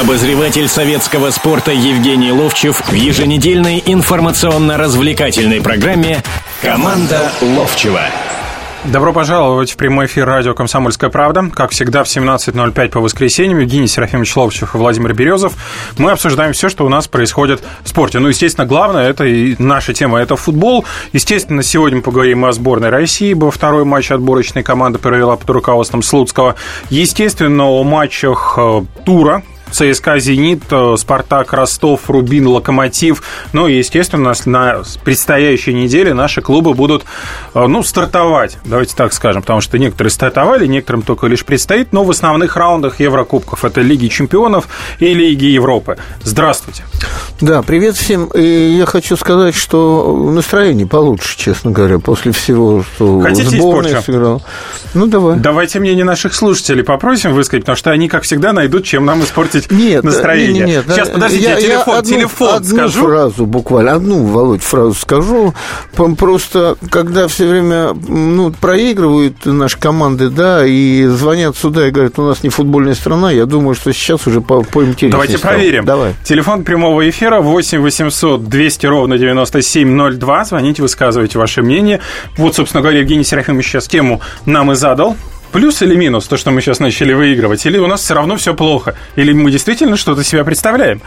Обозреватель советского спорта Евгений Ловчев в еженедельной информационно-развлекательной программе «Команда Ловчева». Добро пожаловать в прямой эфир радио «Комсомольская правда». Как всегда, в 17.05 по воскресеньям Евгений Серафимович Ловчев и Владимир Березов. Мы обсуждаем все, что у нас происходит в спорте. Ну, естественно, главное, это и наша тема, это футбол. Естественно, сегодня мы поговорим о сборной России, ибо второй матч отборочной команды провела под руководством Слуцкого. Естественно, о матчах э, тура, ЦСКА «Зенит», э, «Спартак», «Ростов», «Рубин», «Локомотив». Ну и, естественно, на предстоящей неделе наши клубы будут, э, ну, стартовать, давайте так скажем, потому что некоторые стартовали, некоторым только лишь предстоит, но в основных раундах Еврокубков. Это Лиги чемпионов и Лиги Европы. Здравствуйте. Да, привет всем. И я хочу сказать, что настроение получше, честно говоря, после всего, что Хотите сборная сыграла. Ну, давай. Давайте мнение наших слушателей попросим высказать, потому что они, как всегда, найдут, чем нам испортить испортить нет, настроение. Нет, нет, Сейчас, подождите, я, я телефон, я одну, телефон одну скажу. фразу буквально, одну, Володь, фразу скажу. Просто, когда все время ну, проигрывают наши команды, да, и звонят сюда и говорят, у нас не футбольная страна, я думаю, что сейчас уже по, по Давайте стало. проверим. Давай. Телефон прямого эфира 8 800 200 ровно 9702. Звоните, высказывайте ваше мнение. Вот, собственно говоря, Евгений Серафимович сейчас тему нам и задал плюс или минус то, что мы сейчас начали выигрывать? Или у нас все равно все плохо? Или мы действительно что-то себя представляем?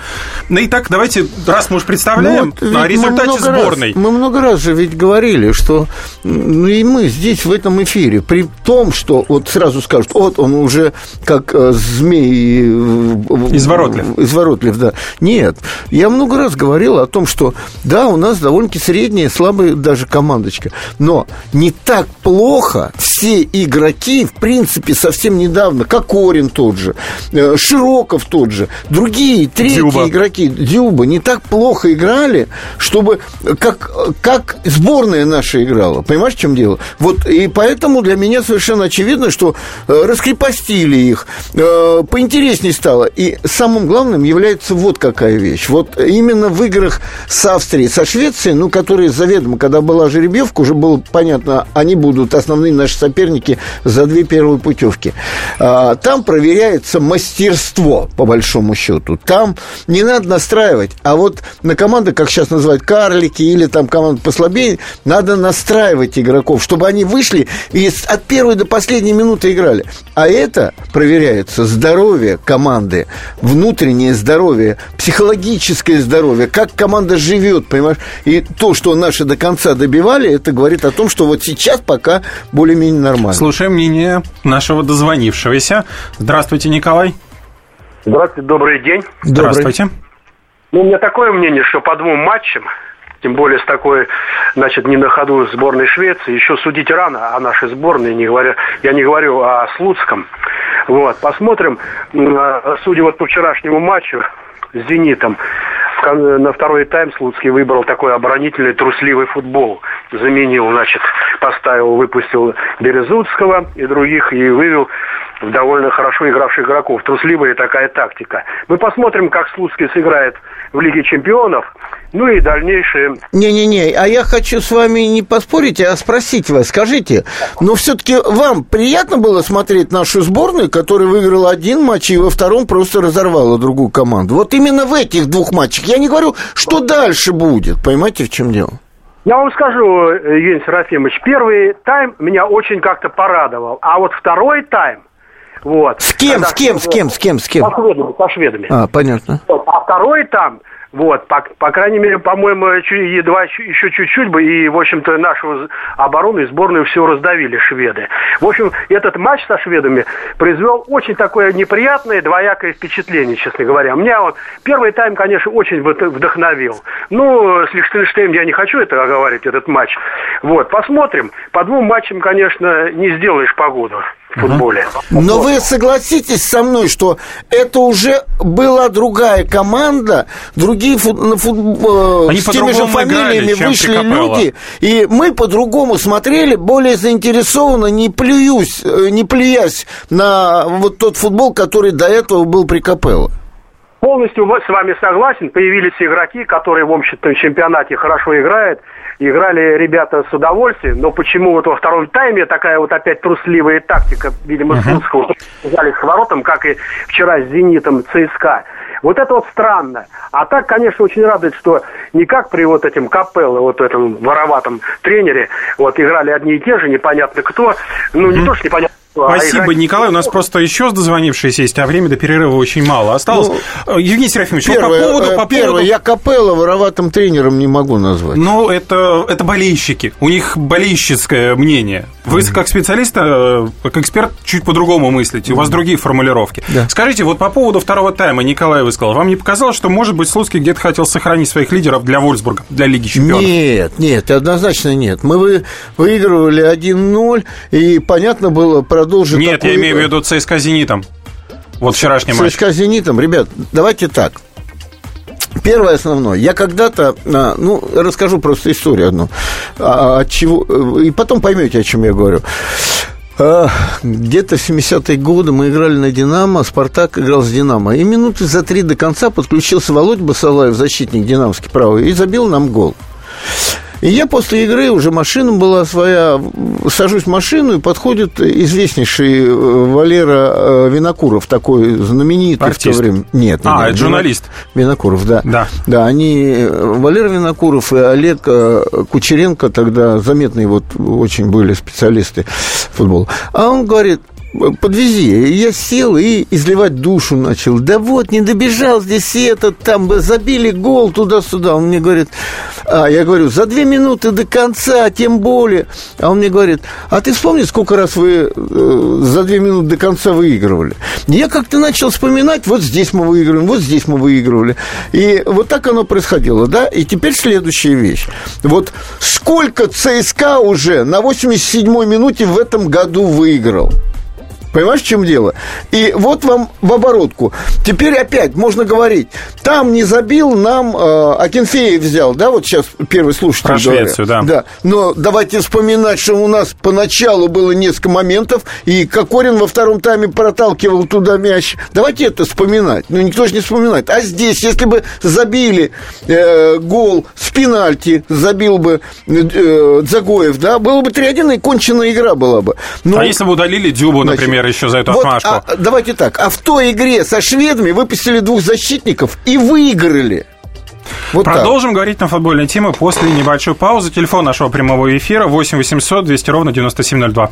Ну и так, давайте, раз мы уж представляем, ну, вот о результате сборной. Раз, мы много раз же ведь говорили, что ну и мы здесь, в этом эфире, при том, что вот сразу скажут, вот он уже как э, змей... Э, изворотлив. Изворотлив, да. Нет, я много раз говорил о том, что да, у нас довольно-таки средняя, слабая даже командочка, но не так плохо все игроки, в принципе, совсем недавно, как Корин тот же, э, Широков тот же, другие, третьи Дюба. игроки, Дюба, не так плохо играли, чтобы, как, как сборная наша играла. Понимаешь, в чем дело? Вот, и поэтому для меня совершенно очевидно, что э, раскрепостили их, э, поинтереснее стало. И самым главным является вот какая вещь. Вот именно в играх с Австрией, со Швецией, ну, которые заведомо, когда была жеребьевка, уже было понятно, они будут основные наши соперники за две первой путевки. А, там проверяется мастерство, по большому счету. Там не надо настраивать. А вот на команды, как сейчас называют, карлики или там команды послабее, надо настраивать игроков, чтобы они вышли и от первой до последней минуты играли. А это проверяется здоровье команды, внутреннее здоровье, психологическое здоровье, как команда живет, понимаешь? И то, что наши до конца добивали, это говорит о том, что вот сейчас пока более-менее нормально. Слушаем мнение нашего дозвонившегося. Здравствуйте, Николай. Здравствуйте, добрый день. Здравствуйте. Ну, у меня такое мнение, что по двум матчам, тем более с такой, значит, не на ходу сборной Швеции, еще судить рано о нашей сборной, не говоря, я не говорю о Слуцком. Вот, посмотрим, судя вот по вчерашнему матчу с «Зенитом», на второй тайм Слуцкий выбрал такой оборонительный трусливый футбол. Заменил, значит, поставил, выпустил Березутского и других, и вывел довольно хорошо игравших игроков. Трусливая такая тактика. Мы посмотрим, как Слуцкий сыграет в Лиге чемпионов. Ну и дальнейшее... Не-не-не, а я хочу с вами не поспорить, а спросить вас. Скажите, но все-таки вам приятно было смотреть нашу сборную, которая выиграла один матч и во втором просто разорвала другую команду? Вот именно в этих двух матчах. Я не говорю, что дальше будет. Понимаете, в чем дело? Я вам скажу, Евгений Серафимович, первый тайм меня очень как-то порадовал, а вот второй тайм, вот. С кем, с кем, с кем, с кем, с кем? Со шведами, со шведами. А, понятно. А второй там, вот, по, по крайней мере, по-моему, едва еще чуть-чуть бы, и, в общем-то, нашу оборону и сборную все раздавили шведы. В общем, этот матч со шведами произвел очень такое неприятное, двоякое впечатление, честно говоря. Меня вот первый тайм, конечно, очень вдохновил. Ну, с Лихтенштейном я не хочу это оговаривать, этот матч. Вот, посмотрим. По двум матчам, конечно, не сделаешь погоду футболе. Но вы согласитесь со мной, что это уже была другая команда, другие фут, фут, э, Они с теми же фамилиями играли, вышли люди, и мы по-другому смотрели, более заинтересованно, не плююсь, э, не плюясь на вот тот футбол, который до этого был при Капелло. полностью с вами согласен. Появились игроки, которые, в общем-то, в чемпионате хорошо играют. Играли ребята с удовольствием, но почему вот во втором тайме такая вот опять трусливая тактика, видимо, Слуцкого, uh-huh. с воротом, как и вчера с «Зенитом» ЦСКА. Вот это вот странно. А так, конечно, очень радует, что не как при вот этим Капелло, вот этом вороватом тренере, вот играли одни и те же, непонятно кто, ну, не то, что непонятно Спасибо, играть... Николай. У нас просто еще дозвонившиеся есть, а времени до перерыва очень мало осталось. Ну, Евгений Серафимович, первое, по поводу... По первое, поводу... я Капелла вороватым тренером не могу назвать. Ну, это, это болельщики. У них болельщицкое мнение. Вы, как специалист, э, как эксперт, чуть по-другому мыслите. У вас другие формулировки. Да. Скажите, вот по поводу второго тайма, Николай высказал, вам не показалось, что, может быть, Слуцкий где-то хотел сохранить своих лидеров для Вольсбурга, для Лиги Чемпионов? Нет, нет, однозначно нет. Мы вы, выигрывали 1-0, и понятно было продолжить... Нет, такую... я имею в виду ЦСКА «Зенитом». Вот вчерашний матч. ЦСКА «Зенитом», ребят, давайте так. Первое основное. Я когда-то, а, ну, расскажу просто историю одну. А, от чего, и потом поймете, о чем я говорю. А, где-то в 70-е годы мы играли на «Динамо», «Спартак» играл с «Динамо». И минуты за три до конца подключился Володь Басалаев, защитник «Динамовский» правый, и забил нам гол. И я после игры, уже машина была своя, сажусь в машину, и подходит известнейший э, Валера э, Винокуров, такой знаменитый Артист. в то время. Нет, а, нет, это журналист. Винокуров, да. Да. Да, они, Валера Винокуров и Олег э, Кучеренко тогда заметные вот очень были специалисты футбола. А он говорит, подвези. Я сел и изливать душу начал. Да вот, не добежал здесь этот, там забили гол туда-сюда. Он мне говорит, а, я говорю, за две минуты до конца, тем более. А он мне говорит, а ты вспомни, сколько раз вы э, за две минуты до конца выигрывали? Я как-то начал вспоминать, вот здесь мы выигрываем, вот здесь мы выигрывали. И вот так оно происходило, да? И теперь следующая вещь. Вот сколько ЦСКА уже на 87-й минуте в этом году выиграл? Понимаешь, в чем дело? И вот вам в оборотку. Теперь опять можно говорить, там не забил, нам э, Акинфеев взял, да, вот сейчас первый слушатель Про Швецию, да. да. Но давайте вспоминать, что у нас поначалу было несколько моментов, и Кокорин во втором тайме проталкивал туда мяч. Давайте это вспоминать. Ну, никто же не вспоминает. А здесь, если бы забили э, гол с пенальти, забил бы э, Загоев, да, было бы 3-1, и конченая игра была бы. Но, а если бы удалили Дюбу, значит, например, еще за эту вот, отмашку. А, давайте так. А в той игре со шведами выпустили двух защитников и выиграли. Вот Продолжим так. говорить на футбольные темы после небольшой паузы. Телефон нашего прямого эфира 8 800 200 ровно 9702.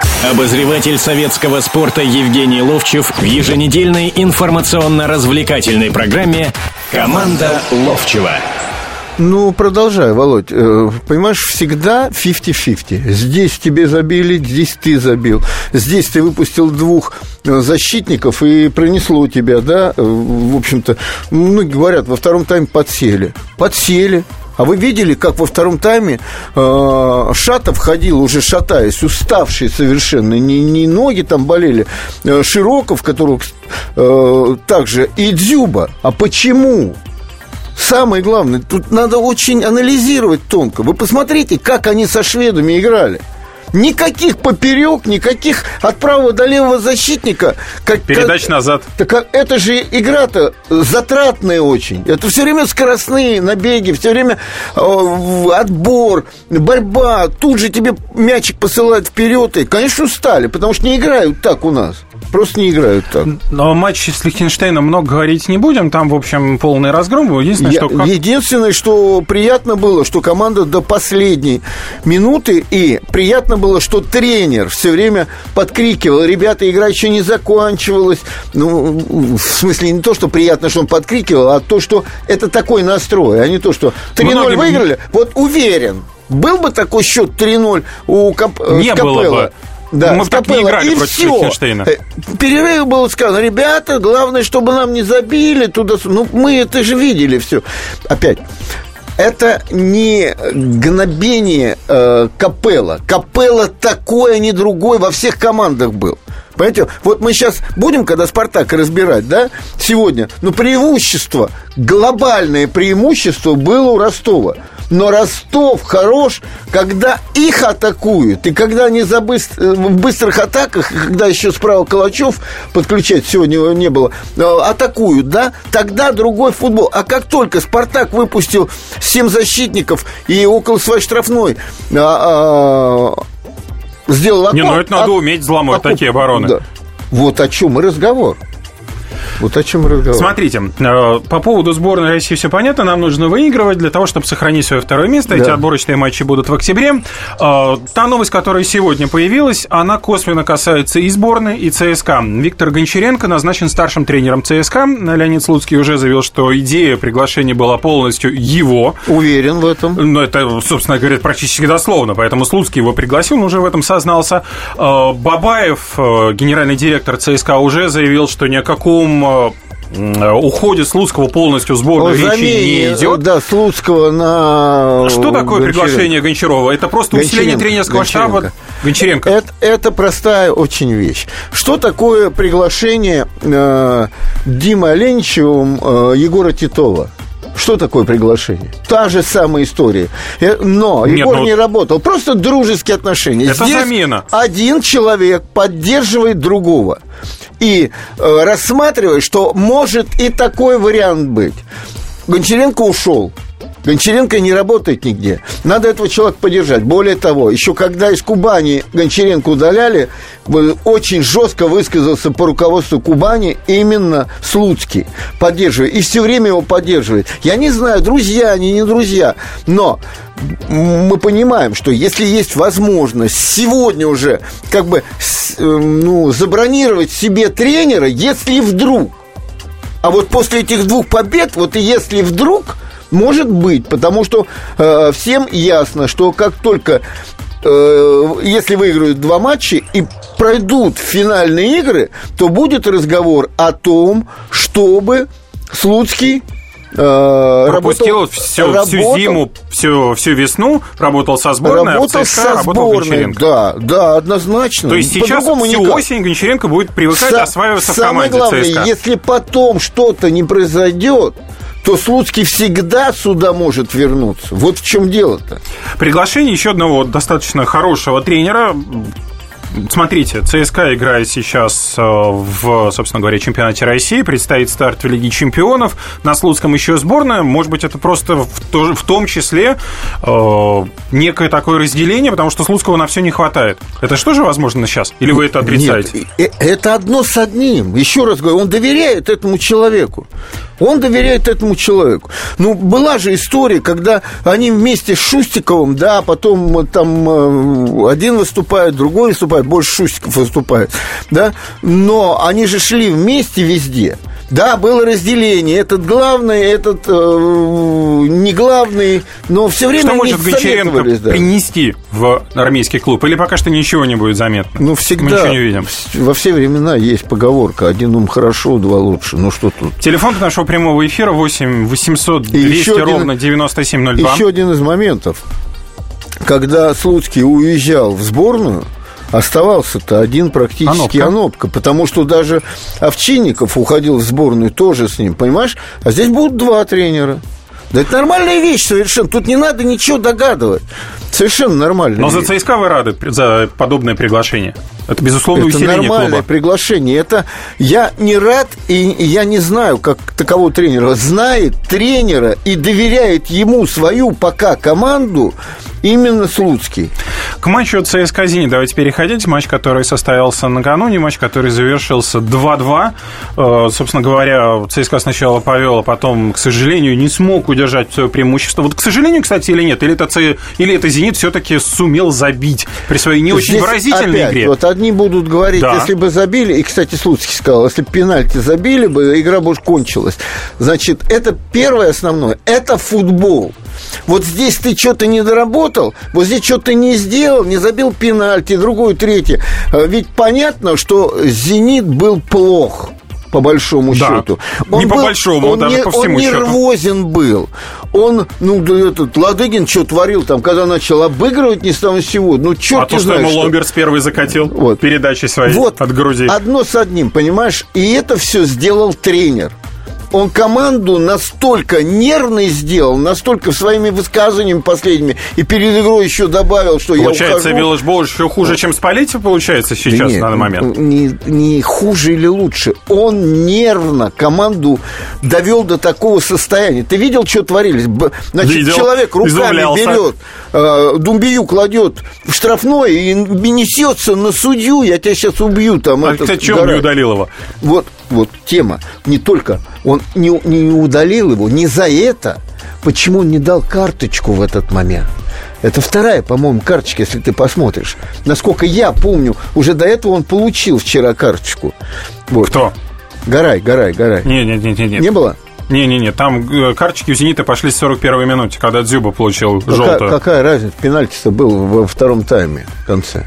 Обозреватель советского спорта Евгений Ловчев в еженедельной информационно-развлекательной программе «Команда Ловчева». Ну, продолжай, Володь. Э, понимаешь, всегда 50-50. Здесь тебе забили, здесь ты забил. Здесь ты выпустил двух э, защитников и пронесло тебя, да, э, в общем-то, многие говорят, во втором тайме подсели. Подсели, а вы видели, как во втором тайме э, Шатов ходил, уже шатаясь, уставший совершенно, не, не ноги там болели, э, Широков, которого э, также, и Дзюба. А почему? Самое главное, тут надо очень анализировать тонко. Вы посмотрите, как они со шведами играли. Никаких поперек, никаких от правого до левого защитника. Как, Передач как, назад. Так это же игра-то затратная очень. Это все время скоростные набеги, все время э, отбор, борьба. Тут же тебе мячик посылают вперед. И, конечно, устали, потому что не играют так у нас. Просто не играют так. Но матч с Лихтенштейном много говорить не будем. Там, в общем, полный разгром. Единственное, Я, что... Как... Единственное, что приятно было, что команда до последней минуты, и приятно было, что тренер все время подкрикивал, ребята, игра еще не закончилась. Ну, в смысле, не то, что приятно, что он подкрикивал, а то, что это такой настрой, а не то, что 3-0 Многим... выиграли. Вот уверен, был бы такой счет 3-0 у Кап... Не было бы. Да, Мы так не играли и против все. Лихтенштейна. Э, В перерыве было сказано, ребята, главное, чтобы нам не забили туда. Ну, мы это же видели все. Опять, это не гнобение э, Капелла. Капелла такой, а не другой во всех командах был. Понимаете, вот мы сейчас будем, когда Спартак разбирать, да, сегодня, ну, преимущество, глобальное преимущество было у Ростова. Но Ростов хорош, когда их атакуют. И когда они за быс- э, в быстрых атаках, когда еще справа Калачев подключать сегодня его не было, э, атакуют, да, тогда другой футбол. А как только Спартак выпустил 7 защитников и около своей штрафной а, а, сделал Не, ну это надо а- уметь взломать такие обороны. Да. Вот о чем и разговор. Вот о чем разговор. Смотрите, э, по поводу сборной России все понятно. Нам нужно выигрывать для того, чтобы сохранить свое второе место. Эти Да. отборочные матчи будут в октябре. Э, Та новость, которая сегодня появилась, она косвенно касается и сборной, и ЦСКА. Виктор Гончаренко назначен старшим тренером ЦСКА. Леонид Слуцкий уже заявил, что идея приглашения была полностью его. Уверен в этом. Ну, это, собственно говоря, практически дословно, поэтому Слуцкий его пригласил, он уже в этом сознался. Э, Бабаев, генеральный директор ЦСКА, уже заявил, что ни о каком э, м, уходе Слуцкого полностью в сборную О речи не идет. Да, Слуцкого на... Что такое Гончаренко. приглашение Гончарова? Это просто усиление Гончаренко, тренерского штаба Гончаренко. Гончаренко. Это, это простая очень вещь. Что такое приглашение э, Димы Оленичевым э, Егора Титова? Что такое приглашение? Та же самая история. Э, Но Нет, Егор ну- не работал. Просто дружеские отношения. Это Здесь замена. Один человек поддерживает другого. И э, рассматривает, что может и такой вариант быть. Гончаренко ушел. Гончаренко не работает нигде. Надо этого человека поддержать. Более того, еще когда из Кубани Гончаренко удаляли, очень жестко высказался по руководству Кубани именно Слуцкий, поддерживая. И все время его поддерживает. Я не знаю, друзья они, не друзья, но мы понимаем, что если есть возможность сегодня уже как бы с- э, ну, забронировать себе тренера, если вдруг а вот после этих двух побед, вот и если вдруг, может быть, потому что э, всем ясно, что как только э, если выиграют два матча и пройдут финальные игры, то будет разговор о том, чтобы Слуцкий э, Пропустил работал- всю, всю работал- зиму, всю, всю весну, работал со сборной, Работал а в ЦСКА со работал сборной, Гончаренко. да, да, однозначно. То есть сейчас всю никак. осень Гончаренко будет привыкать, Са- осваиваться в Самое команде главное, ЦСКА. если потом что-то не произойдет, то Слуцкий всегда сюда может вернуться. Вот в чем дело-то. Приглашение еще одного достаточно хорошего тренера. Смотрите, ЦСКА играет сейчас э, в, собственно говоря, чемпионате России, предстоит старт в Лиге чемпионов, на Слуцком еще сборная, может быть, это просто в, то- в том числе э, некое такое разделение, потому что Слуцкого на все не хватает. Это что же возможно сейчас? Или вы это отрицаете? Нет, э, это одно с одним. Еще раз говорю, он доверяет этому человеку. Он доверяет этому человеку. Ну, была же история, когда они вместе с Шустиковым, да, потом э, там э, один выступает, другой выступает, больше Шустиков выступает, да, но они же шли вместе везде. Да, было разделение. Этот главный, этот э, не главный, но все время Что может Гончаренко да. принести в армейский клуб? Или пока что ничего не будет заметно? Ну, всегда. Мы ничего не видим. Во все времена есть поговорка. Один ум хорошо, два лучше. Ну, что тут? Телефон нашего прямого эфира 8 800 И 200 еще один- ровно 9702. Еще один из моментов. Когда Слуцкий уезжал в сборную, оставался-то один практически Анопка. Анопка, потому что даже Овчинников уходил в сборную тоже с ним, понимаешь? А здесь будут два тренера. Да это нормальная вещь совершенно. Тут не надо ничего догадывать. Совершенно нормально. Но за ЦСКА вы рады за подобное приглашение? Это, безусловно, Это усиление нормальное клуба. приглашение. Это я не рад и я не знаю, как такового тренера. Знает тренера и доверяет ему свою пока команду именно Слуцкий. К матчу ЦСКА «Зенит» давайте переходить. Матч, который состоялся накануне, матч, который завершился 2-2. Э, Собственно говоря, ЦСКА сначала повел, а потом, к сожалению, не смог удержать свое преимущество. Вот, к сожалению, кстати, или нет, или это, или это «Зенит» все-таки сумел забить при своей не очень Здесь выразительной опять, игре. Вот одни будут говорить, Да. если бы забили, и, кстати, Слуцкий сказал, если бы пенальти забили бы, игра бы уж кончилась. Значит, это первое основное, это футбол. Вот здесь ты что-то не доработал, вот здесь что-то не сделал, не забил пенальти, другую, третье. А Ведь понятно, что «Зенит» был плох по большому Да. счету. Не по большому, он даже не- по всему Он счету. нервозен был. Он, ну, этот, Ладыгин что творил там, когда начал обыгрывать ни с того ни с сего. Ну, черт А то, не что знает, ему что. Ломберс первый закатил Вот. передачей своей Вот, от груди. одно с одним, понимаешь? И это все сделал тренер. Он команду настолько нервной сделал, настолько своими высказываниями последними, и перед игрой еще добавил, что Получается, я ухожу. Виллаж Боуш еще хуже, чем Спалетти, получается, сейчас, Да нет, на данный момент? Не, не хуже или лучше. Он нервно команду довел до такого состояния. Ты видел, что творились? Значит, Видел. человек руками Изумлялся. берет, э, Думбию кладет в штрафной и несется на судью, я тебя сейчас убью там. А, этот кстати, чем гора». не удалил его? Вот, вот тема. Не только он не, не удалил его, не за это. Почему он не дал карточку в этот момент? Это вторая, по-моему, карточка, если ты посмотришь. Насколько я помню, уже до этого он получил вчера карточку. Вот. Кто? Горай, Горай, Горай. Не, не, не, не, не. Было? Не-не-не, там э, карточки у «Зенита» пошли с 41-й минуте, когда Дзюба получил Какая, желтую. какая разница? Пенальти-то был во втором тайме в конце.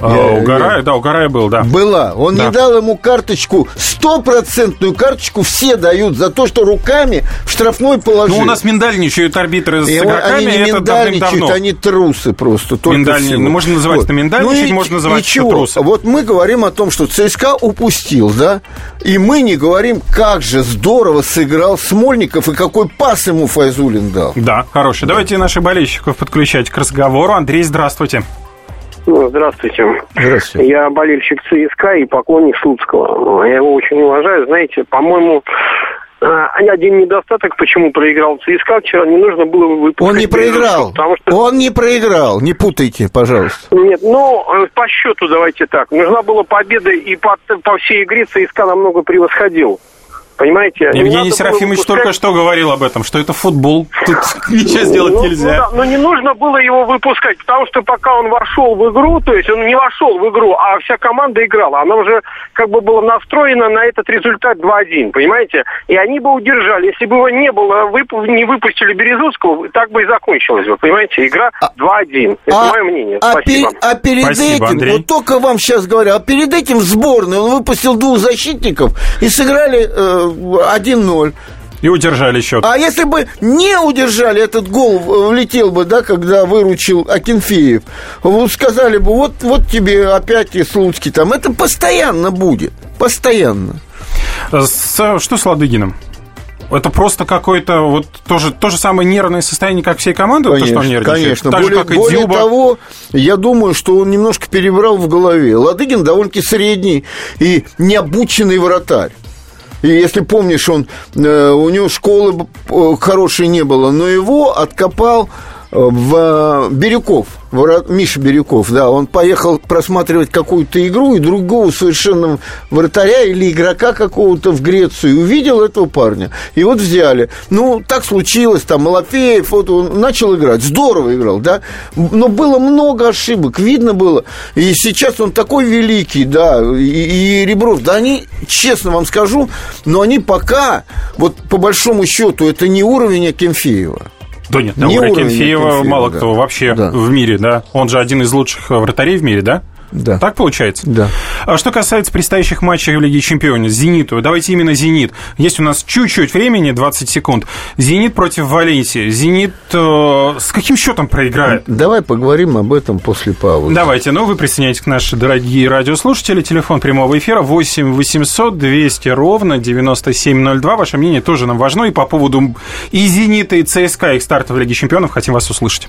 А, Я- у Гарая, да, у Гарая был, да. Была. Он Да. не дал ему карточку, стопроцентную карточку все дают за то, что руками в штрафной положили. Ну, у нас миндальничают арбитры с И игроками, они не это миндальничают, они трусы просто. Миндальни- ну, можно называть это миндальничать, и- можно называть и это трусы. Вот мы говорим о том, что ЦСКА упустил, да? И мы не говорим, как же здорово сыграл Смольников и какой пас ему Файзулин дал. Да, хороший. Давайте наших болельщиков подключать к разговору. Андрей, здравствуйте. Ну, здравствуйте. Здравствуйте. Я болельщик ЦСКА и поклонник Слуцкого. Я его очень уважаю. Знаете, по-моему, э, один недостаток, почему проиграл ЦСКА вчера, не нужно было выпускать... Он не проиграл. Потому что... Он не проиграл. Не путайте, пожалуйста. Нет, ну, э, по счету давайте так. Нужна была победа, и по, по всей игре ЦСКА намного превосходил. Понимаете? Не Евгений было Серафимович выпускать- только что говорил об этом, что это футбол. Тут ничего сделать Ну, ну нельзя. да, но не нужно было его выпускать, потому что пока он вошел в игру, то есть он не вошел в игру, а вся команда играла. Она уже как бы была настроена на этот результат 2-1, понимаете? И они бы удержали. Если бы его не было, вып- не выпустили Березутского, так бы и закончилась бы, понимаете? Игра 2-1. Это А- мое мнение. а, Спасибо. пер- а перед Спасибо, этим, Андрей. вот только вам сейчас говорю, а перед этим в сборной он выпустил двух защитников и сыграли э, 1-0. И удержали счет. А если бы не удержали, этот гол э, влетел бы, да, когда выручил Акинфеев, вот сказали бы, вот, вот тебе опять и Слуцкий там. Это постоянно будет. Постоянно. С- что с Ладыгиным? Это просто какое-то вот тоже то же самое нервное состояние, как всей команды, то, что он нервничает? конечно. Так более же, как и более Дзюба. того, я думаю, что он немножко перебрал в голове. Ладыгин довольно-таки средний и необученный вратарь. И если помнишь, он, э, у него школы э, хорошей не было, но его откопал э, в Бирюков, вра- Миша Бирюков, да, он поехал просматривать какую-то игру, и другого совершенно вратаря или игрока какого-то в Грецию, увидел этого парня, и вот взяли. Ну, так случилось, там, Малафеев, вот он начал играть, здорово играл, да, но было много ошибок, видно было, и сейчас он такой великий, да, и, и Ребров, да, они, честно вам скажу, но они пока, вот по большому счету, это не уровень Акинфеева. Да нет, Не на уровень Акинфеева мало да. кто вообще Да. в мире, да? Он же один из лучших вратарей в мире, да? Да. Так получается? Да. А что касается предстоящих матчей в Лиге Чемпионов, «Зениту», давайте именно «Зенит». Есть у нас чуть-чуть времени, 20 секунд. «Зенит» против Валенсии. «Зенит» э, с каким счетом проиграет? Давай поговорим об этом после паузы. Давайте, ну вы присоединяйтесь к наши дорогие радиослушатели. Телефон прямого эфира 8 800 200 ровно 9702. Ваше мнение тоже нам важно. И по поводу и «Зенита», и ЦСКА, их старта в Лиге Чемпионов хотим вас услышать.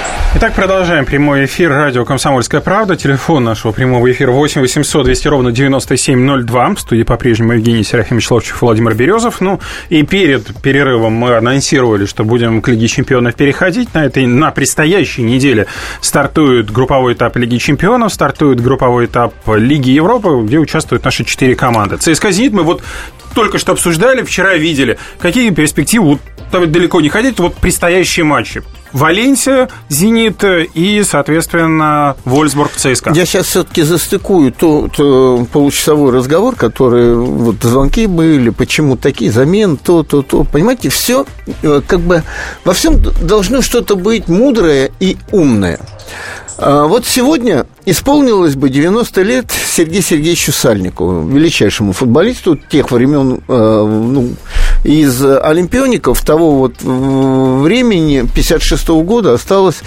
Итак, продолжаем прямой эфир радио «Комсомольская правда». Телефон нашего прямого эфира 8 800 200 ровно 9702. В студии по-прежнему Евгений Серафимович Ловчев Владимир Березов. Ну, и перед перерывом мы анонсировали, что будем к Лиге чемпионов переходить. На этой, на предстоящей неделе стартует групповой этап Лиги чемпионов, стартует групповой этап Лиги Европы, где участвуют наши четыре команды. ЦСКА «Зенит» мы вот только что обсуждали, вчера видели. Какие перспективы, вот далеко не ходить, вот предстоящие матчи? Валенсия, Зенит и, соответственно, Вольсбург, ЦСКА. Я сейчас все-таки застыкую тот получасовой разговор, который вот звонки были, почему такие замены, то, то, то. Понимаете, все э, как бы во всем должно что-то быть мудрое и умное. А вот сегодня исполнилось бы 90 лет Сергею Сергеевичу Сальнику, величайшему футболисту тех времен, э, ну, из олимпиоников того вот времени, 56 -го года, осталось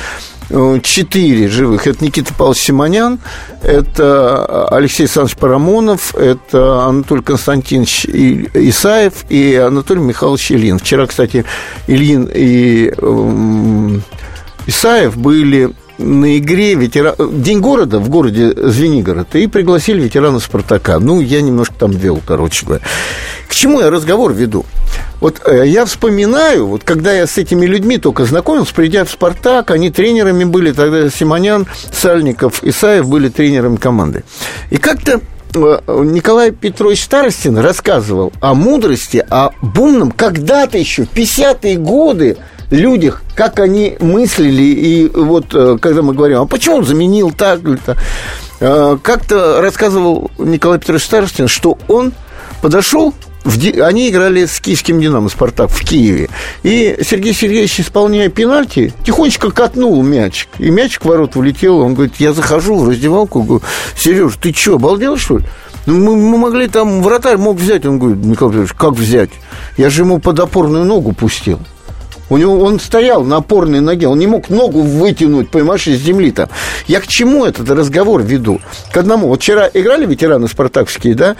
э, четыре живых. Это Никита Павлович Симонян, это Алексей Александрович Парамонов, это Анатолий Константинович Исаев и Анатолий Михайлович Ильин. Вчера, кстати, Ильин и э, Исаев были на игре ветеран... День города в городе Звенигород, и пригласили ветерана «Спартака». Ну, я немножко там вел, короче говоря. К чему я разговор веду? Вот э, я вспоминаю, вот когда я с этими людьми только знакомился, придя в «Спартак», они тренерами были, тогда Симонян, Сальников, Исаев были тренерами команды. И как-то э, Николай Петрович Старостин рассказывал о мудрости, о бумном, когда-то еще, в 50-е годы, людях, как они мыслили, и вот э, когда мы говорим, а почему он заменил так или так, э, как-то рассказывал Николай Петрович Старостин, что он подошел в, они играли с киевским «Динамо» «Спартак» в Киеве. И Сергей Сергеевич, исполняя пенальти, тихонечко катнул мячик. И мячик в ворот улетел. Он говорит, я захожу в раздевалку, говорю, Сереж, ты что, обалдел, что ли? Ну, мы, мы могли там, вратарь мог взять. Он говорит, Николай Петрович, как взять? Я же ему под опорную ногу пустил. У него он стоял на опорной ноге, он не мог ногу вытянуть, понимаешь, из земли-то. Я к чему этот разговор веду? К одному. Вот вчера играли ветераны спартакские, да?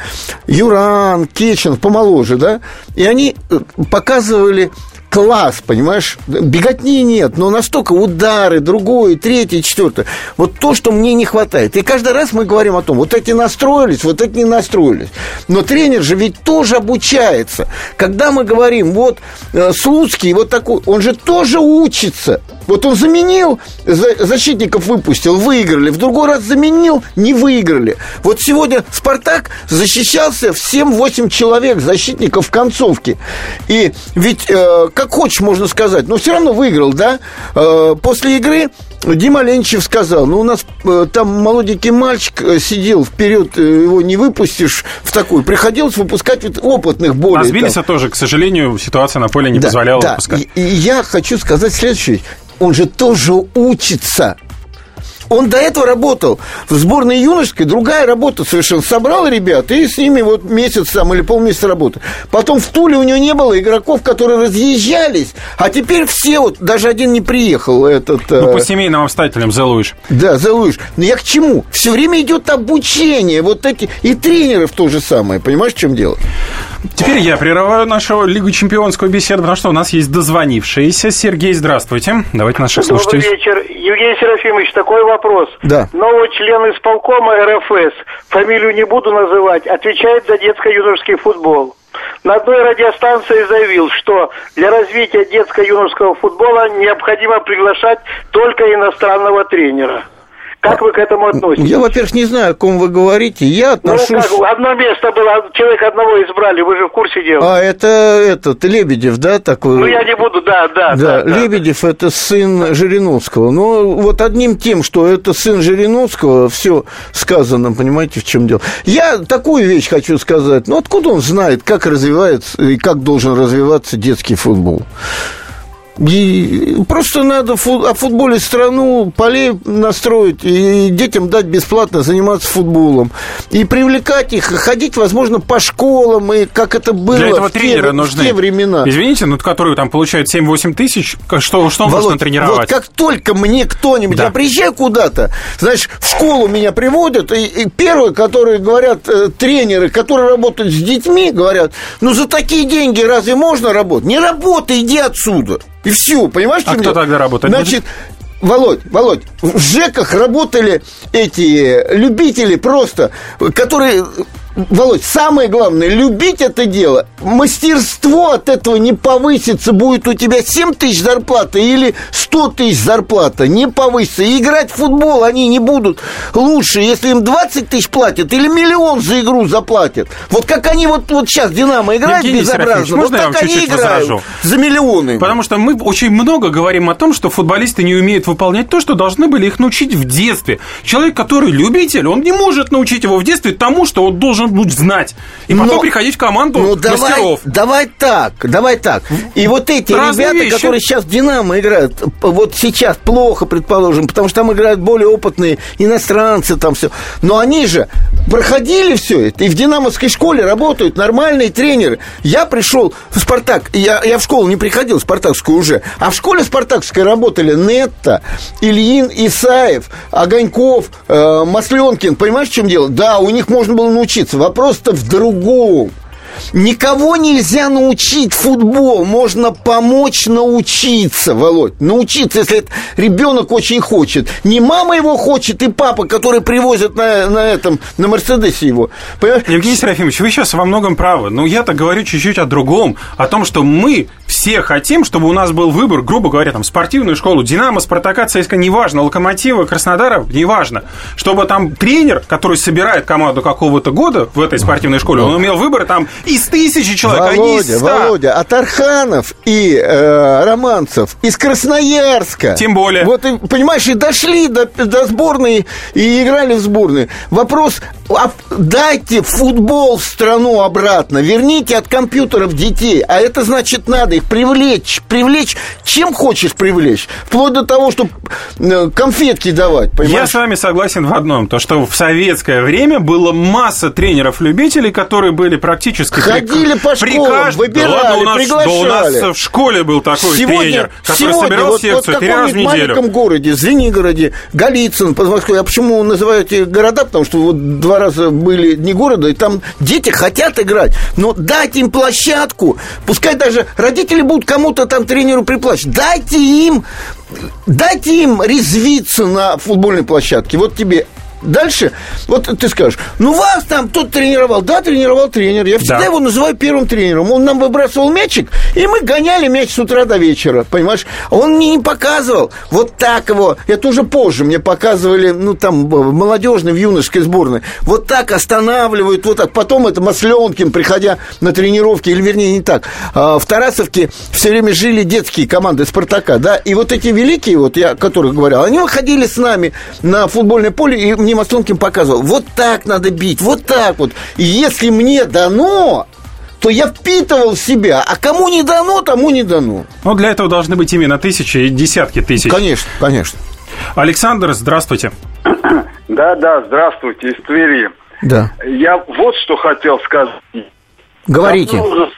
Юран, Кечин, помоложе, да? И они э, показывали класс, понимаешь? Беготни нет, но настолько удары, другое, третье, четвертое. Вот то, что мне не хватает. И каждый раз мы говорим о том, вот эти настроились, вот эти не настроились. Но тренер же ведь тоже обучается. Когда мы говорим, вот э, Слуцкий, вот такой, он же тоже учится. Вот он заменил, защитников выпустил, выиграли. В другой раз заменил, не выиграли. Вот сегодня «Спартак» защищался в 7-8 человек защитников в концовке. И ведь, э, как хочешь, можно сказать, но все равно выиграл, да? Э, после игры Дима Ленчев сказал, ну, у нас э, там молоденький мальчик э, сидел вперед, его не выпустишь в такую. Приходилось выпускать вот опытных более. А Сбилиса тоже, к сожалению, ситуация на поле не да, позволяла да. выпускать. И, и я хочу сказать следующее он же тоже учится. Он до этого работал в сборной юношеской, другая работа совершенно. Собрал ребят и с ними вот месяц там или полмесяца работы. Потом в Туле у него не было игроков, которые разъезжались. А теперь все, вот даже один не приехал. Этот, ну, по семейным обстоятельствам, Зелуиш. Да, Зелуиш. Но я к чему? Все время идет обучение. Вот эти и тренеров то же самое. Понимаешь, в чем дело? Теперь я прерываю нашу Лигу чемпионскую беседу, потому что у нас есть дозвонившиеся. Сергей, здравствуйте. Давайте наших слушателей. Добрый вечер. Евгений Серафимович, такой вопрос. Да. Новый член исполкома РФС, фамилию не буду называть, отвечает за детско-юношеский футбол. На одной радиостанции заявил, что для развития детско-юношеского футбола необходимо приглашать только иностранного тренера. Как вы к этому относитесь? Я, во-первых, не знаю, о ком вы говорите. Я ну, отношусь... Ну, как, одно место было, человек одного избрали, вы же в курсе дела. А, это этот, Лебедев, да, такой? Ну, я не буду, да, да. Да, да Лебедев да. – это сын Жириновского. Но вот одним тем, что это сын Жириновского, все сказано, понимаете, в чем дело. Я такую вещь хочу сказать. Ну, откуда он знает, как развивается и как должен развиваться детский футбол? И просто надо о футболе страну, полей настроить и детям дать бесплатно заниматься футболом. И привлекать их, ходить, возможно, по школам, и как это было Для этого в, тренера те, нужны. в те времена. Извините, ну, которые там получают 7-8 тысяч, что, что Володь, можно тренировать? Вот как только мне кто-нибудь, да. я приезжаю куда-то, знаешь, в школу меня приводят, и, и первые, которые говорят, э, тренеры, которые работают с детьми, говорят, ну, за такие деньги разве можно работать? Не работай, иди отсюда. И все, понимаешь, а кто дело? тогда работает? Значит, Володь, Володь, в ЖЭКах работали эти любители просто, которые Володь, самое главное, любить это дело. Мастерство от этого не повысится. Будет у тебя 7 тысяч зарплаты или 100 тысяч зарплата. Не повысится. И играть в футбол они не будут лучше, если им 20 тысяч платят или миллион за игру заплатят. Вот как они вот, вот сейчас Динамо играют Евгений безобразно. Вот так они чуть-чуть играют возражу? за миллионы. Потому что мы очень много говорим о том, что футболисты не умеют выполнять то, что должны были их научить в детстве. Человек, который любитель, он не может научить его в детстве тому, что он должен будет знать. И потом Но- приходить в команду Ну, давай, мастеров. давай так, давай так. И вот эти Разные ребята, вещи. которые сейчас в «Динамо» играют, вот сейчас плохо, предположим, потому что там играют более опытные иностранцы, там все. Но они же проходили все это, и в «Динамовской» школе работают нормальные тренеры. Я пришел в «Спартак», я, я в школу не приходил, в «Спартакскую» уже, а в школе «Спартакской» работали Нетта, Ильин, Исаев, Огоньков, э, Масленкин. Понимаешь, в чем дело? Да, у них можно было научиться. Вопрос-то в другом. Никого нельзя научить футбол, можно помочь научиться, Володь, научиться, если ребенок очень хочет. Не мама его хочет и папа, который привозят на, на этом, на Мерседесе его. Понимаешь? Евгений Серафимович, вы сейчас во многом правы. Но я-то говорю чуть-чуть о другом. О том, что мы все хотим, чтобы у нас был выбор, грубо говоря, там, спортивную школу, Динамо, Спартака, ЦСКА, неважно, Локомотива, Краснодара, неважно. Чтобы там тренер, который собирает команду какого-то года в этой спортивной школе, он имел выбор там из тысячи человек, а не из Володя, ста. Володя, а Тарханов и э, Романцев из Красноярска. Тем более. Вот, и, понимаешь, и дошли до, до сборной и играли в сборной. Вопрос, а дайте футбол в страну обратно, верните от компьютеров детей, а это значит надо их привлечь, привлечь, чем хочешь привлечь, вплоть до того, чтобы конфетки давать, Я понимаешь? с вами согласен в одном, то что в советское время было масса тренеров-любителей, которые были практически... при- Ходили по школам, кажд- выбирали, да ладно, у нас, да у нас приглашали. в школе был такой тренер, который сегодня собирал вот, секцию вот в три раза в неделю. маленьком городе, Звенигороде, Голицын, Подмосковье. А почему называют эти города? Потому что вот два раза были не города, и там дети хотят играть. Но дайте им площадку. Пускай даже родители будут кому-то там тренеру приплачивать. Дайте им, дайте им резвиться на футбольной площадке. Вот тебе Дальше, вот ты скажешь, ну вас там тут тренировал, да, тренировал тренер. Я всегда Да. его называю первым тренером. Он нам выбрасывал мячик, и мы гоняли мяч с утра до вечера, понимаешь? Он мне не показывал. Вот так его, это уже позже мне показывали, ну, там, в молодежной, в юношеской сборной. Вот так останавливают, вот так. Потом это Масленкин, приходя на тренировки, или вернее не так. А, В Тарасовке все время жили детские команды Спартака, да, и вот эти великие, вот я о которых говорил, они выходили с нами на футбольное поле, и мне Масленкин показывал, вот так надо бить, вот так вот. И если мне дано, то я впитывал в себя, а кому не дано, тому не дано. Ну, для этого должны быть именно тысячи и десятки тысяч. Конечно, конечно. Александр, здравствуйте. Да, да, здравствуйте, из Твери. Да. Я вот что хотел сказать. Говорите. Давно,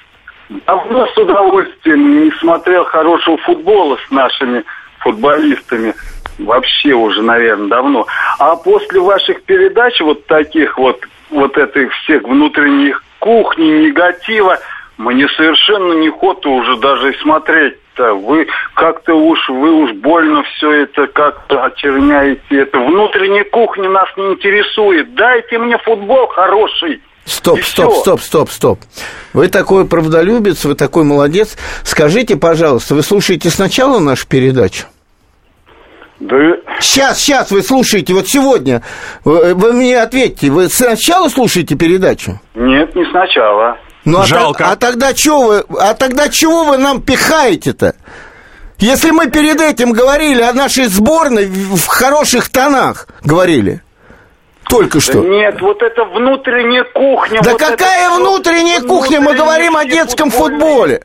давно с удовольствием не смотрел хорошего футбола с нашими футболистами. Вообще уже, наверное, давно. А после ваших передач, вот таких вот, вот этих всех внутренних кухни, негатива, мне совершенно неохота уже даже и смотреть-то. Вы как-то уж, вы уж больно все это как-то очерняете. Это внутренняя кухня нас не интересует. Дайте мне футбол хороший. Стоп, стоп, стоп, стоп, стоп. Вы такой правдолюбец, вы такой молодец. Скажите, пожалуйста, вы слушаете сначала нашу передачу? Да Сейчас, сейчас вы слушаете, вот сегодня. Вы, вы мне ответьте, вы сначала слушаете передачу? нет, не сначала. Ну, а, Жалко. та- а тогда чего вы, а тогда чего вы нам пихаете-то? Если мы перед этим говорили о нашей сборной в хороших тонах, говорили. Только что. Да нет, вот это внутренняя кухня. Да вот какая это- внутренняя кухня? Мы внутренние говорим о детском футбольные- футболе.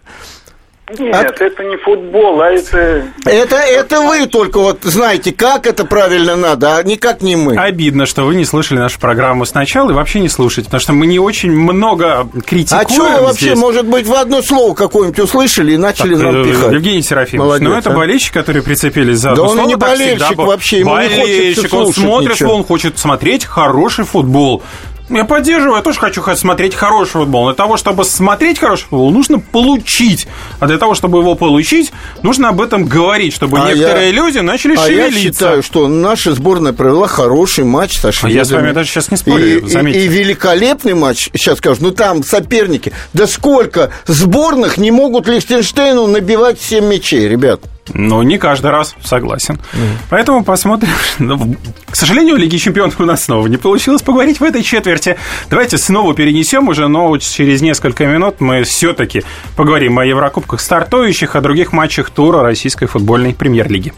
Нет, От- это не футбол, а это... Это, это вы только вот знаете, как это правильно надо, а никак не мы. Обидно, что вы не слышали нашу программу сначала и вообще не слушаете, потому что мы не очень много критикуем А что вы вообще, здесь. может быть, в одно слово какое-нибудь услышали и начали Так, нам э, пихать? Евгений Серафимович, Молодец, ну это а. болельщик, который прицепились за Да он не всегда болельщик было. вообще, ему не хочется болельщик, он смотрит, ничего. он хочет смотреть хороший футбол. Я поддерживаю, я тоже хочу смотреть хороший футбол. Для того, чтобы смотреть хороший футбол, нужно получить. А для того, чтобы его получить, нужно об этом говорить, чтобы а некоторые я... люди начали а шевелиться. я считаю, что наша сборная провела хороший матч со шведами. А я с вами даже сейчас не спорю, и, заметьте. И, и великолепный матч, сейчас скажу, ну там соперники. Да сколько сборных не могут Лихтенштейну набивать 7 мячей, ребят? Ну, не каждый раз, согласен. Mm. Поэтому посмотрим. Ну, к сожалению, Лиги Чемпионов у нас снова не получилось поговорить в этой четверти. Давайте снова перенесем уже, но через несколько минут мы все-таки поговорим о Еврокубках стартующих, о других матчах тура Российской футбольной премьер-лиги.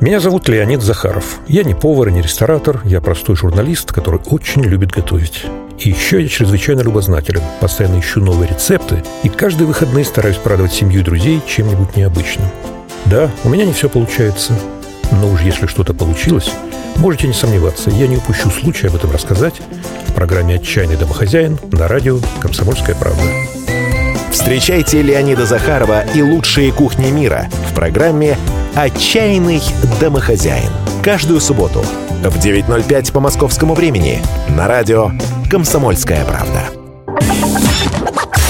Меня зовут Леонид Захаров. Я не повар и не ресторатор, я простой журналист, который очень любит готовить. И еще я чрезвычайно любознателен, постоянно ищу новые рецепты и каждые выходные стараюсь порадовать семью и друзей чем-нибудь необычным. Да, у меня не все получается, но уж если что-то получилось, можете не сомневаться, я не упущу случая об этом рассказать в программе «Отчаянный домохозяин» на радио «Комсомольская правда». Встречайте Леонида Захарова и лучшие кухни мира в программе «Отчаянный домохозяин». Каждую субботу в 9.05 по московскому времени на радио «Комсомольская правда».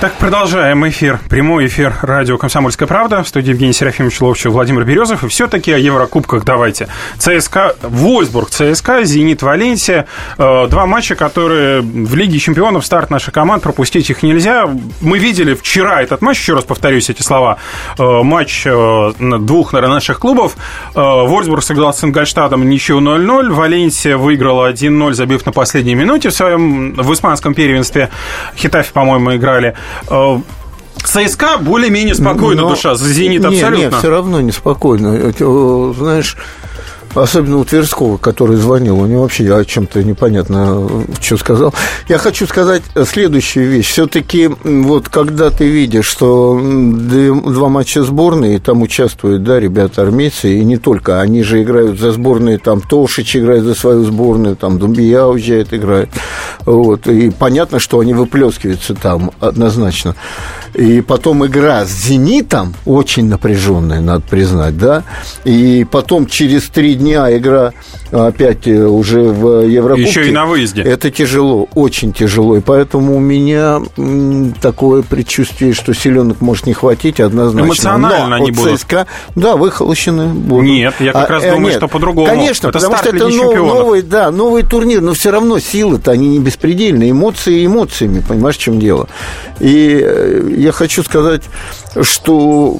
Так, продолжаем эфир. Прямой эфир радио «Комсомольская правда». В студии Евгений Серафимович Ловчев, Владимир Березов. И все-таки о Еврокубках давайте. ЦСКА, Вольсбург, ЦСКА, Зенит, Валенсия. Э, два матча, которые в Лиге чемпионов, старт нашей команд, пропустить их нельзя. Мы видели вчера этот матч, еще раз повторюсь эти слова, э, матч э, двух наших клубов. Вольсбург сыграл с Ингольштадтом ничью 0-0. Валенсия выиграла 1-0, забив на последней минуте в своем в испанском первенстве. Хитафи, по-моему, играли. Э, ЦСКА более-менее спокойно Но... душа, за «Зенит» абсолютно. Нет, все равно неспокойно. Знаешь, особенно у Тверского, который звонил, у него вообще о чем-то непонятно, что сказал. Я хочу сказать следующую вещь. Все-таки вот когда ты видишь, что два матча сборной, там участвуют, да, ребята армейцы, и не только, они же играют за сборные, там Тошич играет за свою сборную, там Думбия уезжает, играет. Вот, и понятно, что они выплескиваются там однозначно. И потом игра с «Зенитом» очень напряженная, надо признать, да, и потом через три дня игра опять э, уже в Еврокубке. Еще и на выезде. Это тяжело, очень тяжело. И поэтому у меня такое предчувствие, что силенок может не хватить однозначно. Эмоционально Но они будут. ЦСКА, да, выхолощены будут. Нет, я как а, раз э, думаю, нет, что по-другому. Конечно, это потому что это нов, новый, да, новый турнир, но все равно силы-то, они не беспредельные. Эмоции эмоциями, понимаешь, в чем дело. И э, я хочу сказать, что,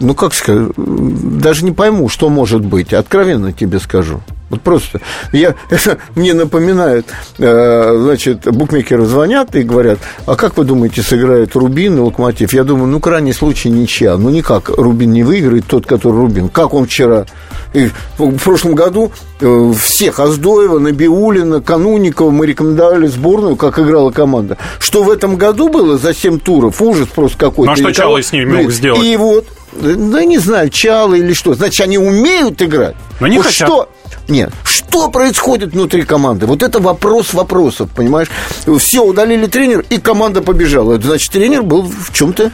ну, как сказать, даже не пойму, что может быть. Откровенно тебе скажу. Вот просто. Я, это мне напоминают, э, значит, букмекеры звонят и говорят, а как вы думаете, сыграет Рубин и Локомотив? Я думаю, ну, крайний случай ничья. Ну, никак Рубин не выиграет, тот, который Рубин. Как он вчера? И в прошлом году э, всех Аздоева, Набиулина, Кануникова мы рекомендовали сборную, как играла команда. Что в этом году было за 7 туров? Ужас просто какой-то. Ну, а что Чалый с ними мог сделать? И вот, да не знаю, Чалы или что. Значит, они умеют играть. Но не вот хотят. Что, нет. Что происходит внутри команды? Вот это вопрос вопросов, понимаешь? Все, удалили тренер, и команда побежала. Это значит, тренер был в чем-то...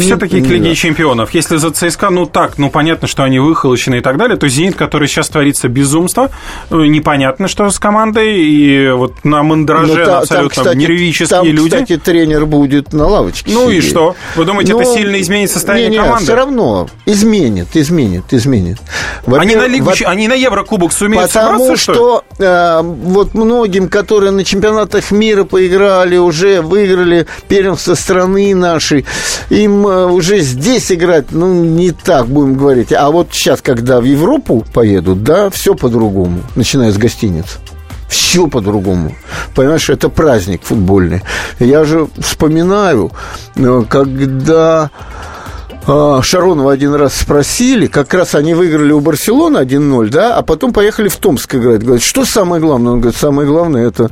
Все-таки к Лиге Чемпионов. Если за ЦСКА, ну так, ну понятно, что они выхолощены и так далее, то «Зенит», который сейчас творится безумство, э, непонятно, что с командой, и вот на мандраже ну, та, абсолютно там, кстати, нервические там, люди. кстати, тренер будет на лавочке Ну сидеть. и что? Вы думаете, Но... это сильно изменит состояние не, не, команды? все равно изменит, изменит, изменит. Они на, Лигу, во... они на Еврокубок сумеют Потому что, что э, вот многим, которые на чемпионатах мира поиграли, уже выиграли первенство страны нашей, им э, уже здесь играть, ну, не так будем говорить. А вот сейчас, когда в Европу поедут, да, все по-другому, начиная с гостиниц все по-другому. Понимаешь, это праздник футбольный. Я же вспоминаю, э, когда Шаронова один раз спросили, как раз они выиграли у Барселоны 1-0, да, а потом поехали в Томск играть. Говорят, что самое главное? Он говорит, самое главное – это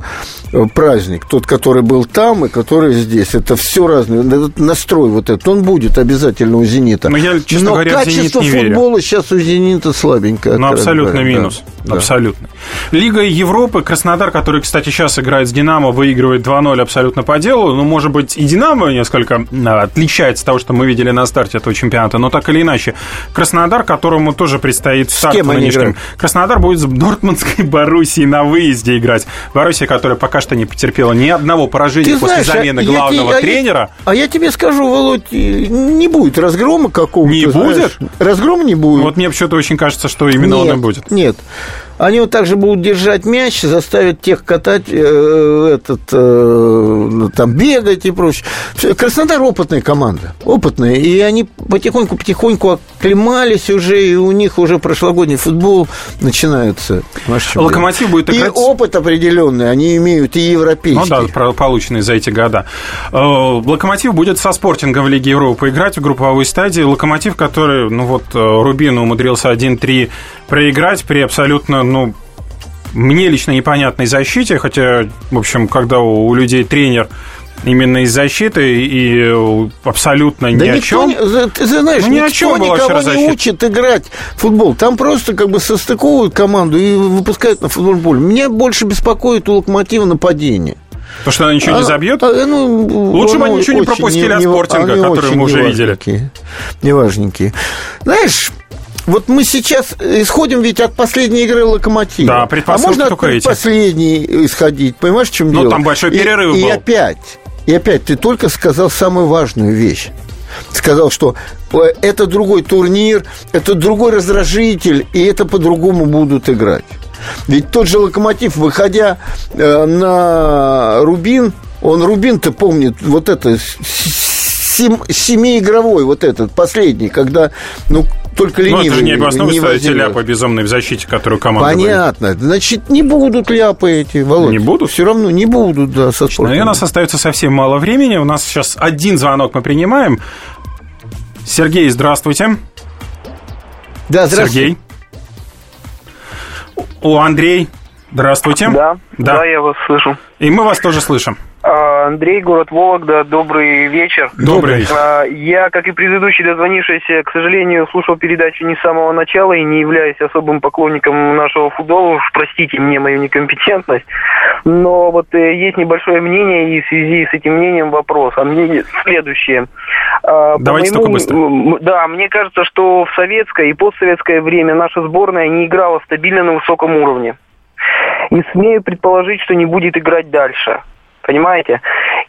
э, праздник. Тот, который был там и который здесь. Это все разное. Настрой вот этот, он будет обязательно у «Зенита». Но я, честно Но говоря, качество не футбола верю. сейчас у «Зенита» слабенькое. Ну, абсолютно говоря. минус. Да. Абсолютно. Лига Европы, Краснодар, который, кстати, сейчас играет с «Динамо», выигрывает 2-0 абсолютно по делу. Ну, может быть, и «Динамо» несколько а, отличается от того, что мы видели на старте этого чемпионата, но так или иначе. Краснодар, которому тоже предстоит старт они нынешнем. Краснодар будет с Дортмундской Боруссией на выезде играть. Боруссия, которая пока что не потерпела ни одного поражения Ты после знаешь, а замены я главного тебе- а я- тренера. А я тебе скажу, Володь, не будет разгрома какого-то. Не знаешь. будет? Разгрома не будет. Вот мне почему-то очень кажется, что именно он нет, и будет. Нет. Они вот так же будут держать мяч, заставят тех катать, э, этот, э, там, бегать и прочее. Краснодар опытная команда, опытная, и они потихоньку-потихоньку оклемались уже, и у них уже прошлогодний футбол начинается. Локомотив будет И играть- опыт определенный они имеют, и европейский. Ну да, полученные за эти года. Э, Локомотив будет со спортингом в Лиге Европы играть в групповой стадии. Локомотив, который, ну вот, э, Рубин умудрился 1-3 проиграть при абсолютно, ну, мне лично непонятной защите, хотя, в общем, когда у, людей тренер именно из защиты и абсолютно ни Да о никто чем. не- ты знаешь, Ну, ни о чем была никого не учит играть в футбол. Там просто как бы состыковывают команду и выпускают на поле. Меня больше беспокоит у локомотива нападение. Потому что она ничего не А- забьет. а, ну, Лучше бы они ничего не пропустили от «Спортинга», который мы уже видели. Неважненькие. Знаешь, вот мы сейчас исходим ведь от последней игры «Локомотива». Да, а предпосылки можно от только эти. исходить. Понимаешь, в чем Ну, дело? там большой И- перерыв и, был. опять, и опять, ты только сказал самую важную вещь. Сказал, что э, это другой турнир, это другой раздражитель, и это по-другому будут играть. Ведь тот же «Локомотив», выходя э, на «Рубин», он «Рубин»-то помнит вот это семиигровой вот этот, последний, когда, ну, только Ну, ленивый это же не обоснованно не возьмет. ляпа безумной в защите, которую команда. Понятно. Значит, не будут ляпы эти, Володь. Не будут? Все равно не будут, да, со Ну, и спортом. у нас остается совсем мало времени. У нас сейчас один звонок мы принимаем. Сергей, здравствуйте. Да, здравствуйте. Сергей. О, Андрей, здравствуйте. Да, Да. да, я вас слышу. И мы вас тоже слышим. А, Андрей, город Вологда, добрый вечер. Добрый. А, Я, как и предыдущий дозвонившийся, к сожалению, слушал передачу не с самого начала и не являюсь особым поклонником нашего футбола. Уж простите мне мою некомпетентность. Но вот э, есть небольшое мнение, и в связи с этим мнением вопрос. А мнение следующее. А, Давайте моему- только быстро. Да, мне кажется, что в советское и постсоветское время наша сборная не играла стабильно на высоком уровне. И смею предположить, что не будет играть дальше. Понимаете?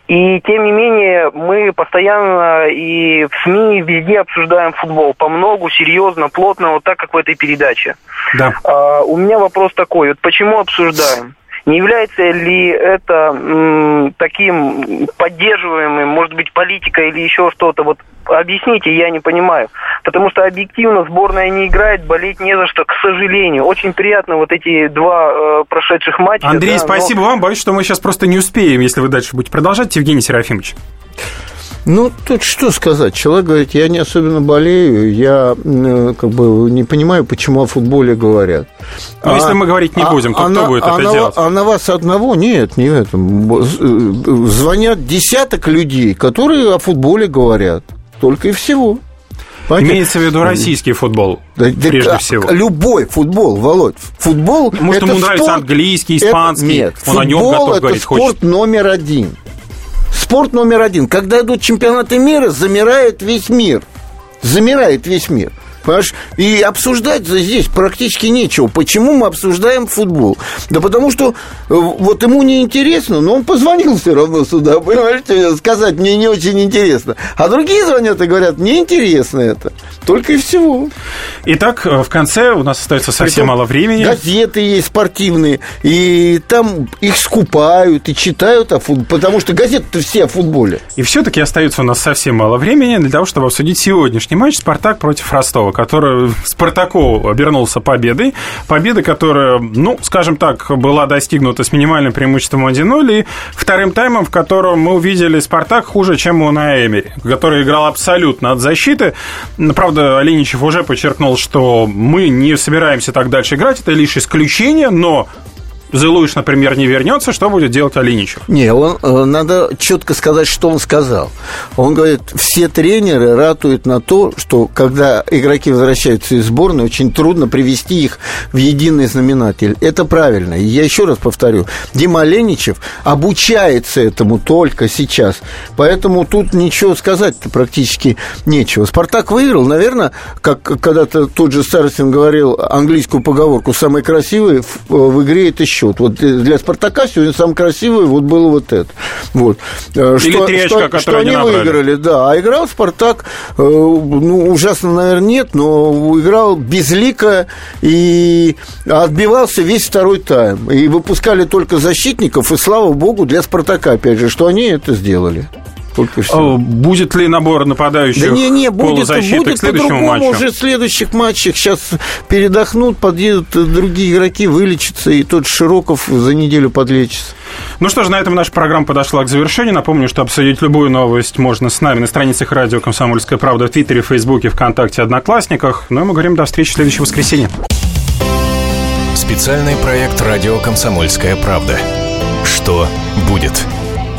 И тем не менее, мы постоянно и в СМИ везде обсуждаем футбол. По многу, серьезно, плотно, вот так, как в этой передаче. Да. А, у меня вопрос такой, вот почему обсуждаем? Не является ли это м, таким поддерживаемым, может быть, политикой или еще что-то? Вот объясните, я не понимаю. Потому что объективно сборная не играет, болеть не за что, к сожалению. Очень приятно вот эти два э, прошедших матча. Андрей, да, но- спасибо вам. Боюсь, что мы сейчас просто не успеем, если вы дальше будете продолжать. Евгений Серафимович. Ну, тут что сказать? Человек говорит, я не особенно болею, я э, как бы не понимаю, почему о футболе говорят. Ну, если мы говорить не будем, то кто на- будет а это на, делать? А на вас одного? Нет, не в этом. Б- з- э, Звонят десяток людей, которые о футболе говорят. Только и всего. Понимаете? Имеется в виду российский футбол, Да- да прежде как- всего. Любой футбол, Володь. Футбол. Может, это ему нравится спорт- английский, это- испанский, нет, он о нем футбол готов это говорить, спорт хочет. номер один. Спорт номер один. Когда идут чемпионаты мира, замирает весь мир. Замирает весь мир. Понимаешь? И обсуждать здесь практически нечего. Почему мы обсуждаем футбол? Да потому что э, вот ему не интересно, но он позвонил все равно сюда, понимаете, сказать мне не очень интересно. А другие звонят и говорят, мне интересно это. Только и всего. Итак, э, в конце у нас остается совсем Притом мало времени. Газеты есть спортивные, и там их скупают и читают о футболе, потому что газеты-то все о футболе. И все-таки остается у нас совсем мало времени для того, чтобы обсудить сегодняшний матч «Спартак» против Ростова, который Спартаку обернулся победой. Победа, которая, ну, скажем так, была достигнута с минимальным преимуществом 1-0, и вторым таймом, в котором мы увидели «Спартак» хуже, чем у Наэмери, который играл абсолютно от защиты. Правда, Оленичев уже подчеркнул, что мы не собираемся так дальше играть, это лишь исключение, но Зелуиш, например, не вернется, что будет делать Алиничев? Не, он, э, надо четко сказать, что он сказал. Он говорит, все тренеры ратуют на то, что когда игроки возвращаются из сборной, очень трудно привести их в единый знаменатель. Это правильно. И я еще раз повторю, Дима Оленичев обучается этому только сейчас. Поэтому тут ничего сказать практически нечего. Спартак выиграл, наверное, как когда-то тот же Старостин говорил английскую поговорку, самый красивый в, в игре это счет. Вот для Спартака сегодня самый красивый вот было вот это. Вот. Или что, три очка, что, что они набрали. выиграли, да. А играл Спартак, э, ну, ужасно, наверное, нет, но играл безлико и отбивался весь второй тайм. И выпускали только защитников, и слава богу для Спартака, опять же, что они это сделали. Только что. Будет ли набор нападающих да не, не, будет, будет матчу? уже в следующих матчах. Сейчас передохнут, подъедут другие игроки, вылечатся, и тот Широков за неделю подлечится. Ну что ж, на этом наша программа подошла к завершению. Напомню, что обсудить любую новость можно с нами на страницах радио «Комсомольская правда» в Твиттере, Фейсбуке, ВКонтакте, Одноклассниках. Ну и мы говорим до встречи в следующее воскресенье. Специальный проект «Радио Комсомольская правда». Что будет?